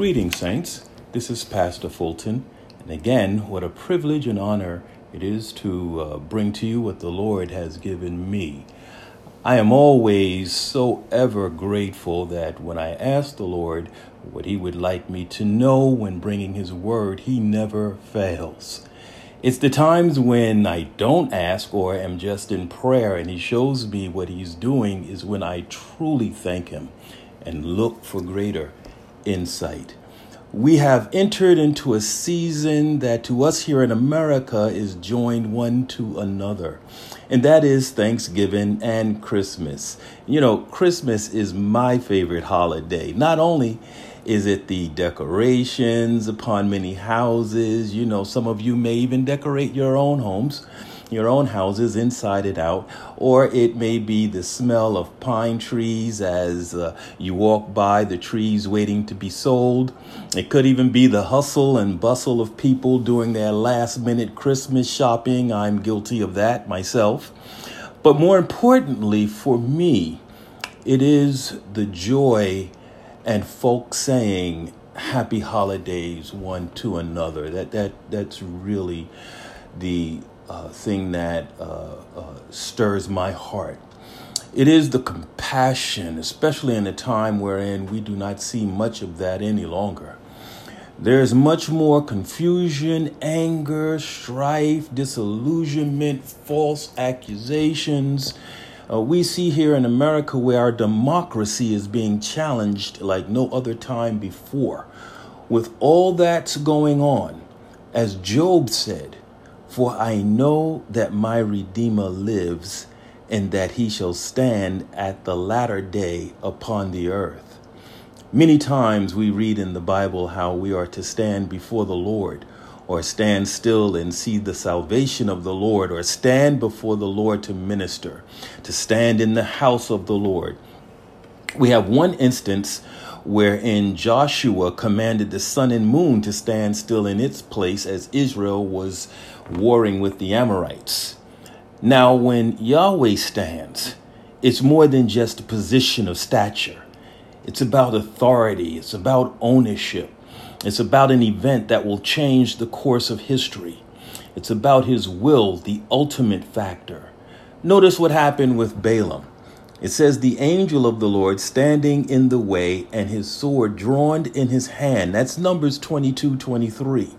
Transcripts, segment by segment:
Greetings, Saints. This is Pastor Fulton. And again, what a privilege and honor it is to uh, bring to you what the Lord has given me. I am always so ever grateful that when I ask the Lord what He would like me to know when bringing His word, He never fails. It's the times when I don't ask or am just in prayer and He shows me what He's doing is when I truly thank Him and look for greater insight. We have entered into a season that to us here in America is joined one to another, and that is Thanksgiving and Christmas. You know, Christmas is my favorite holiday. Not only is it the decorations upon many houses, you know, some of you may even decorate your own homes your own houses inside and out, or it may be the smell of pine trees as uh, you walk by the trees waiting to be sold. It could even be the hustle and bustle of people doing their last minute Christmas shopping. I'm guilty of that myself. But more importantly, for me, it is the joy and folk saying happy holidays one to another. That that that's really the uh, thing that uh, uh, stirs my heart. It is the compassion, especially in a time wherein we do not see much of that any longer. There's much more confusion, anger, strife, disillusionment, false accusations. Uh, we see here in America where our democracy is being challenged like no other time before. With all that's going on, as Job said, for I know that my Redeemer lives, and that he shall stand at the latter day upon the earth. Many times we read in the Bible how we are to stand before the Lord, or stand still and see the salvation of the Lord, or stand before the Lord to minister, to stand in the house of the Lord. We have one instance wherein Joshua commanded the sun and moon to stand still in its place as Israel was warring with the Amorites. Now, when Yahweh stands, it's more than just a position of stature. It's about authority. It's about ownership. It's about an event that will change the course of history. It's about his will, the ultimate factor. Notice what happened with Balaam. It says, The angel of the Lord standing in the way and his sword drawn in his hand. That's Numbers 22 23.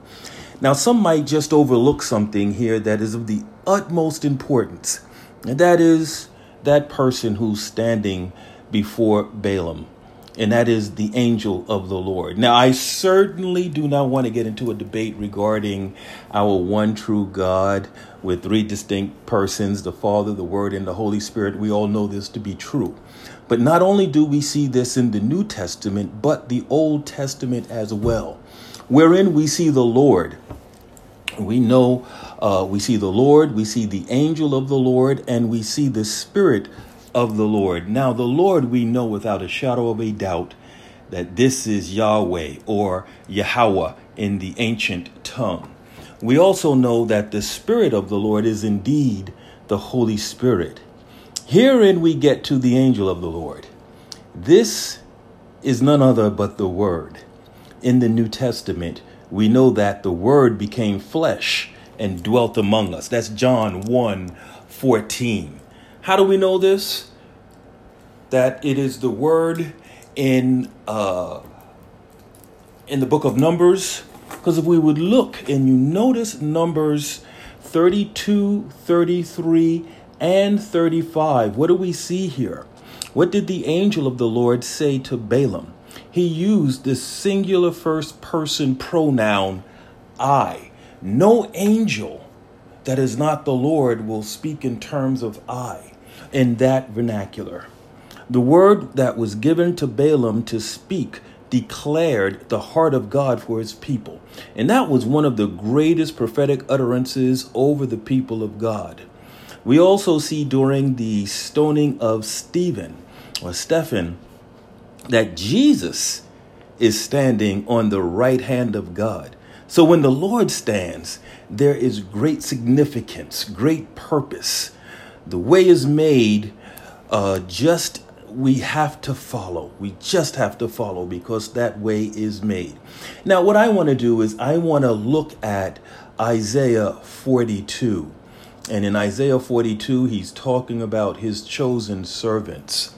Now, some might just overlook something here that is of the utmost importance, and that is that person who's standing before Balaam, and that is the angel of the Lord. Now, I certainly do not want to get into a debate regarding our one true God with three distinct persons the Father, the Word, and the Holy Spirit. We all know this to be true. But not only do we see this in the New Testament, but the Old Testament as well, wherein we see the Lord we know uh, we see the Lord, we see the angel of the Lord, and we see the Spirit of the Lord. Now, the Lord, we know without a shadow of a doubt that this is Yahweh or Yahweh in the ancient tongue. We also know that the Spirit of the Lord is indeed the Holy Spirit. Herein we get to the angel of the Lord. This is none other but the Word. In the New Testament, we know that the word became flesh and dwelt among us. That's John 1 14. How do we know this? That it is the word in uh, in the book of Numbers. Because if we would look and you notice Numbers 32, 33, and 35, what do we see here? What did the angel of the Lord say to Balaam? he used the singular first person pronoun I. No angel that is not the Lord will speak in terms of I in that vernacular. The word that was given to Balaam to speak declared the heart of God for his people. And that was one of the greatest prophetic utterances over the people of God. We also see during the stoning of Stephen or Stephen that Jesus is standing on the right hand of God. So when the Lord stands, there is great significance, great purpose. The way is made uh, just we have to follow. We just have to follow because that way is made. Now, what I want to do is I want to look at Isaiah 42. And in Isaiah 42, he's talking about his chosen servants.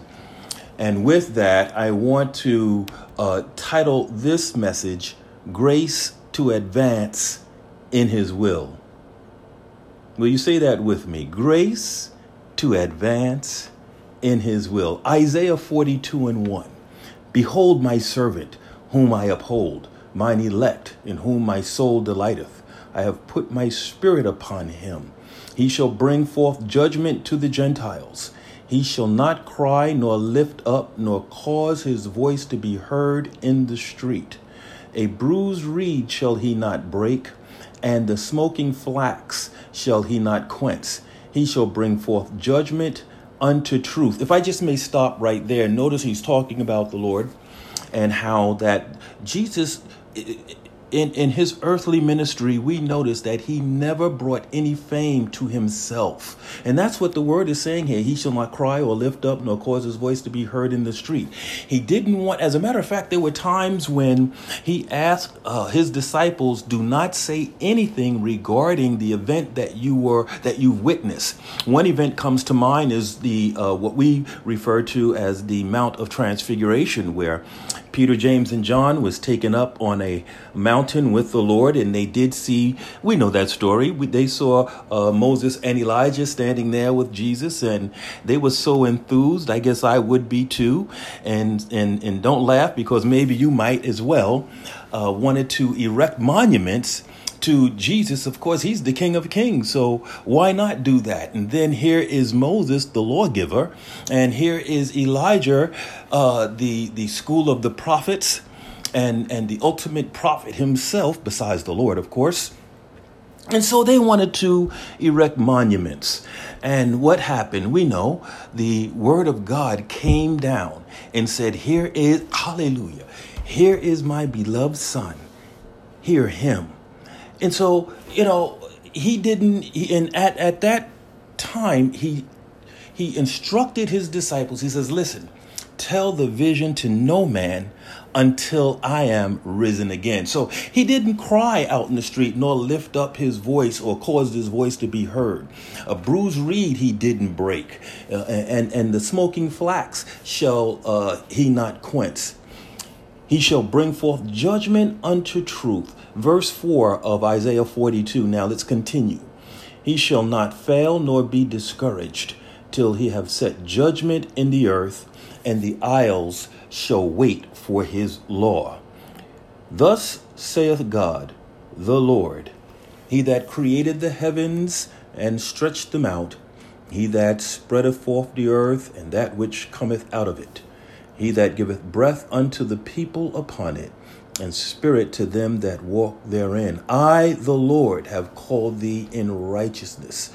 And with that, I want to uh, title this message Grace to Advance in His Will. Will you say that with me? Grace to advance in His will. Isaiah 42 and 1. Behold, my servant, whom I uphold, mine elect, in whom my soul delighteth. I have put my spirit upon him. He shall bring forth judgment to the Gentiles. He shall not cry, nor lift up, nor cause his voice to be heard in the street. A bruised reed shall he not break, and the smoking flax shall he not quench. He shall bring forth judgment unto truth. If I just may stop right there, notice he's talking about the Lord and how that Jesus in, in his earthly ministry, we notice that he never brought any fame to himself. And that's what the word is saying here. He shall not cry or lift up nor cause his voice to be heard in the street. He didn't want, as a matter of fact, there were times when he asked uh, his disciples, do not say anything regarding the event that you were, that you've witnessed. One event comes to mind is the, uh, what we refer to as the Mount of Transfiguration, where Peter, James, and John was taken up on a mountain with the Lord, and they did see, we know that story. We, they saw uh, Moses and Elijah standing there with Jesus, and they were so enthused. I guess I would be too. And, and, and don't laugh because maybe you might as well. Uh, wanted to erect monuments to Jesus, of course, he's the King of Kings. So why not do that? And then here is Moses, the lawgiver, and here is Elijah, uh, the the school of the prophets, and and the ultimate prophet himself, besides the Lord, of course. And so they wanted to erect monuments. And what happened? We know the word of God came down and said, Here is, hallelujah, here is my beloved son. Hear him. And so, you know, he didn't, he, and at, at that time, he, he instructed his disciples, he says, listen, tell the vision to no man until I am risen again. So he didn't cry out in the street, nor lift up his voice or cause his voice to be heard. A bruised reed he didn't break, uh, and, and the smoking flax shall uh, he not quench. He shall bring forth judgment unto truth Verse 4 of Isaiah 42. Now let's continue. He shall not fail nor be discouraged till he have set judgment in the earth, and the isles shall wait for his law. Thus saith God, the Lord, He that created the heavens and stretched them out, He that spreadeth forth the earth and that which cometh out of it, He that giveth breath unto the people upon it and spirit to them that walk therein. I, the Lord, have called thee in righteousness,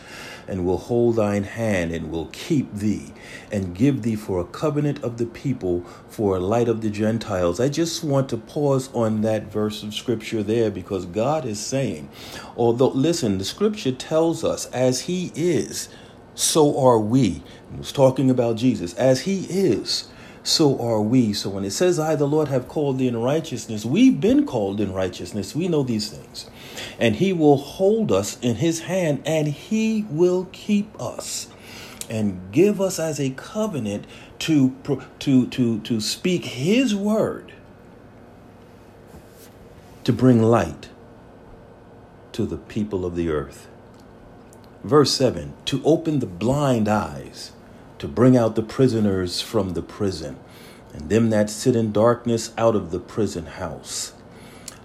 and will hold thine hand, and will keep thee, and give thee for a covenant of the people, for a light of the Gentiles. I just want to pause on that verse of scripture there because God is saying, although, listen, the scripture tells us, as he is, so are we. Was talking about Jesus, as he is so are we. So when it says, I, the Lord, have called thee in righteousness, we've been called in righteousness. We know these things. And he will hold us in his hand and he will keep us and give us as a covenant to, to, to, to speak his word to bring light to the people of the earth. Verse 7 to open the blind eyes to bring out the prisoners from the prison, and them that sit in darkness out of the prison house.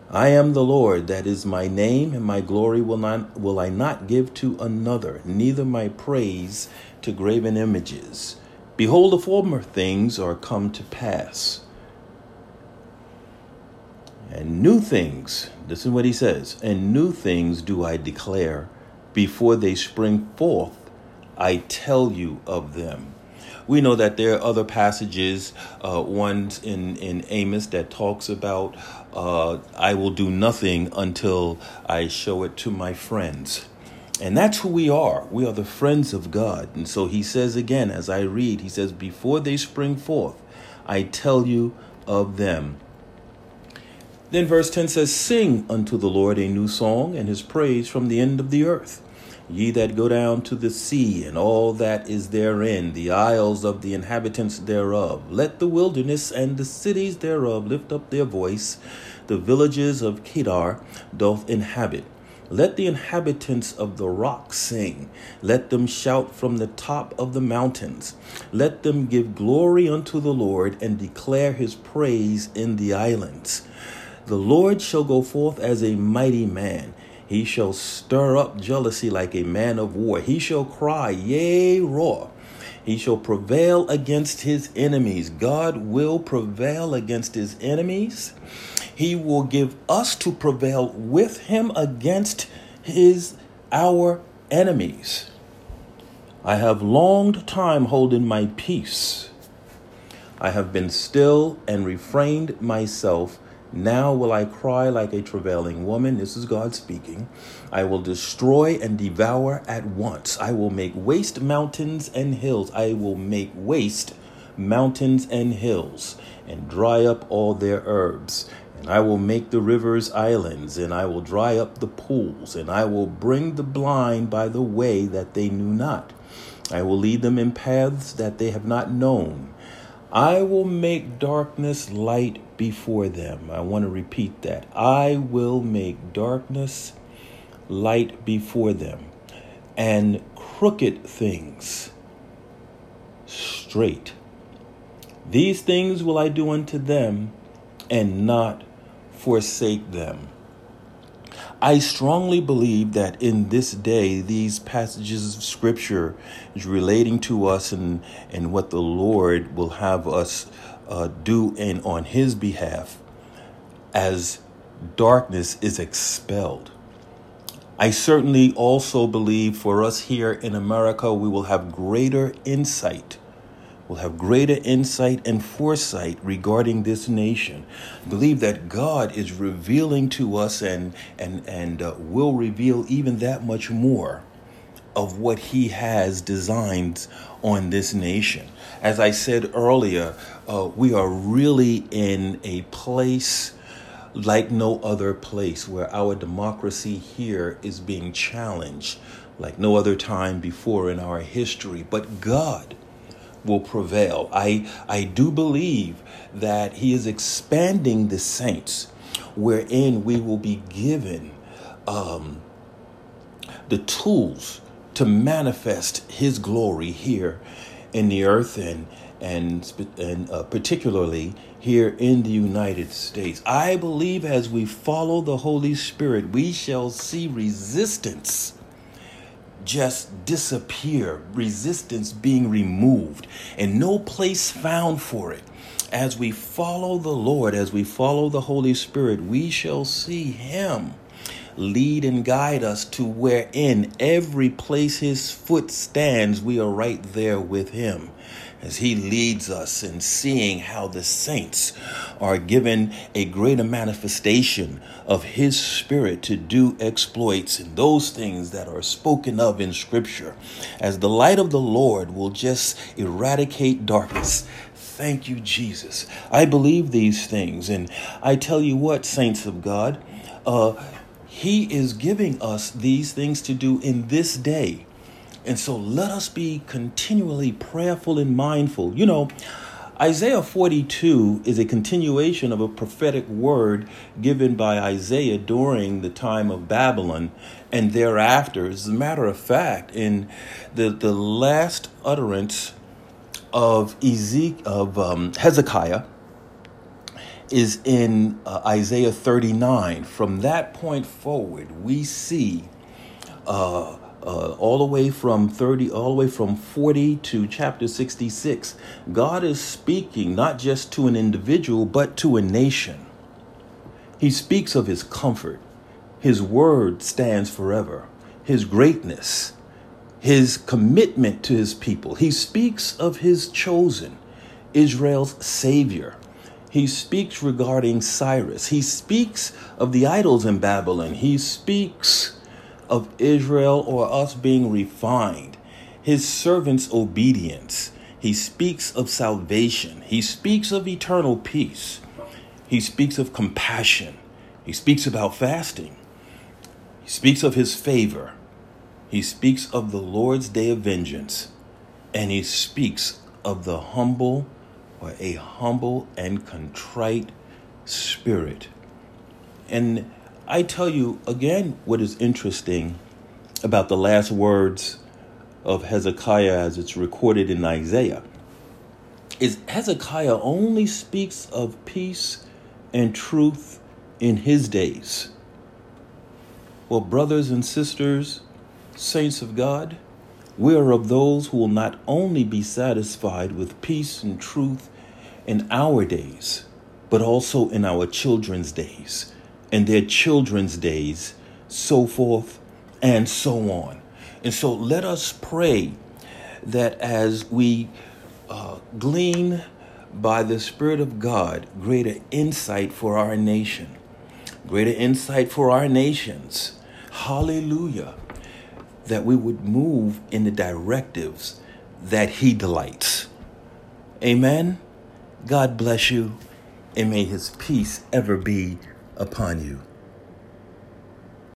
I am the Lord, that is my name, and my glory will not will I not give to another, neither my praise to graven images. Behold, the former things are come to pass. And new things, this is what he says, and new things do I declare before they spring forth I tell you of them. We know that there are other passages, uh, ones in, in Amos that talks about, uh, I will do nothing until I show it to my friends. And that's who we are. We are the friends of God. And so he says again, as I read, he says, Before they spring forth, I tell you of them. Then verse 10 says, Sing unto the Lord a new song, and his praise from the end of the earth. Ye that go down to the sea, and all that is therein, the isles of the inhabitants thereof. Let the wilderness and the cities thereof lift up their voice. The villages of Kedar doth inhabit. Let the inhabitants of the rock sing. Let them shout from the top of the mountains. Let them give glory unto the Lord and declare his praise in the islands. The Lord shall go forth as a mighty man. He shall stir up jealousy like a man of war. He shall cry, yea, roar. He shall prevail against his enemies. God will prevail against his enemies. He will give us to prevail with him against his our enemies. I have longed time holding my peace. I have been still and refrained myself. Now will I cry like a travailing woman. This is God speaking. I will destroy and devour at once. I will make waste mountains and hills. I will make waste mountains and hills and dry up all their herbs. And I will make the rivers islands, and I will dry up the pools, and I will bring the blind by the way that they knew not. I will lead them in paths that they have not known. I will make darkness light before them. I want to repeat that. I will make darkness light before them, and crooked things straight. These things will I do unto them, and not forsake them. I strongly believe that in this day, these passages of scripture is relating to us and, and what the Lord will have us uh, do in, on his behalf as darkness is expelled. I certainly also believe for us here in America, we will have greater insight will have greater insight and foresight regarding this nation. Believe that God is revealing to us and and and uh, will reveal even that much more of what He has designed on this nation. As I said earlier, uh, we are really in a place like no other place where our democracy here is being challenged like no other time before in our history. But God will prevail. I, I do believe that He is expanding the saints, wherein we will be given um, the tools to manifest His glory here in the earth and and and uh, particularly here in the United States. I believe as we follow the Holy Spirit, we shall see resistance just disappear, resistance being removed, and no place found for it. As we follow the Lord, as we follow the Holy Spirit, we shall see Him lead and guide us to where in every place His foot stands, we are right there with Him as He leads us in seeing how the saints are given a greater manifestation of His Spirit to do exploits and those things that are spoken of in Scripture, as the light of the Lord will just eradicate darkness. Thank you, Jesus. I believe these things, and I tell you what, saints of God, uh, He is giving us these things to do in this day and so let us be continually prayerful and mindful. You know, Isaiah 42 is a continuation of a prophetic word given by Isaiah during the time of Babylon and thereafter. As a matter of fact, in the, the last utterance of Ezek, of um, Hezekiah is in uh, Isaiah 39. From that point forward, we see uh, uh, all the way from 30, all the way from 40 to chapter 66, God is speaking not just to an individual, but to a nation. He speaks of his comfort. His word stands forever. His greatness, his commitment to his people. He speaks of his chosen, Israel's savior. He speaks regarding Cyrus. He speaks of the idols in Babylon. He speaks of Israel or us being refined, his servant's obedience. He speaks of salvation. He speaks of eternal peace. He speaks of compassion. He speaks about fasting. He speaks of his favor. He speaks of the Lord's day of vengeance. And he speaks of the humble or a humble and contrite spirit. And I tell you again what is interesting about the last words of Hezekiah as it's recorded in Isaiah is Hezekiah only speaks of peace and truth in his days. Well, brothers and sisters, saints of God, we are of those who will not only be satisfied with peace and truth in our days, but also in our children's days and their children's days, so forth and so on. And so let us pray that as we uh, glean by the Spirit of God greater insight for our nation, greater insight for our nations, hallelujah, that we would move in the directives that He delights. Amen. God bless you, and may His peace ever be upon you.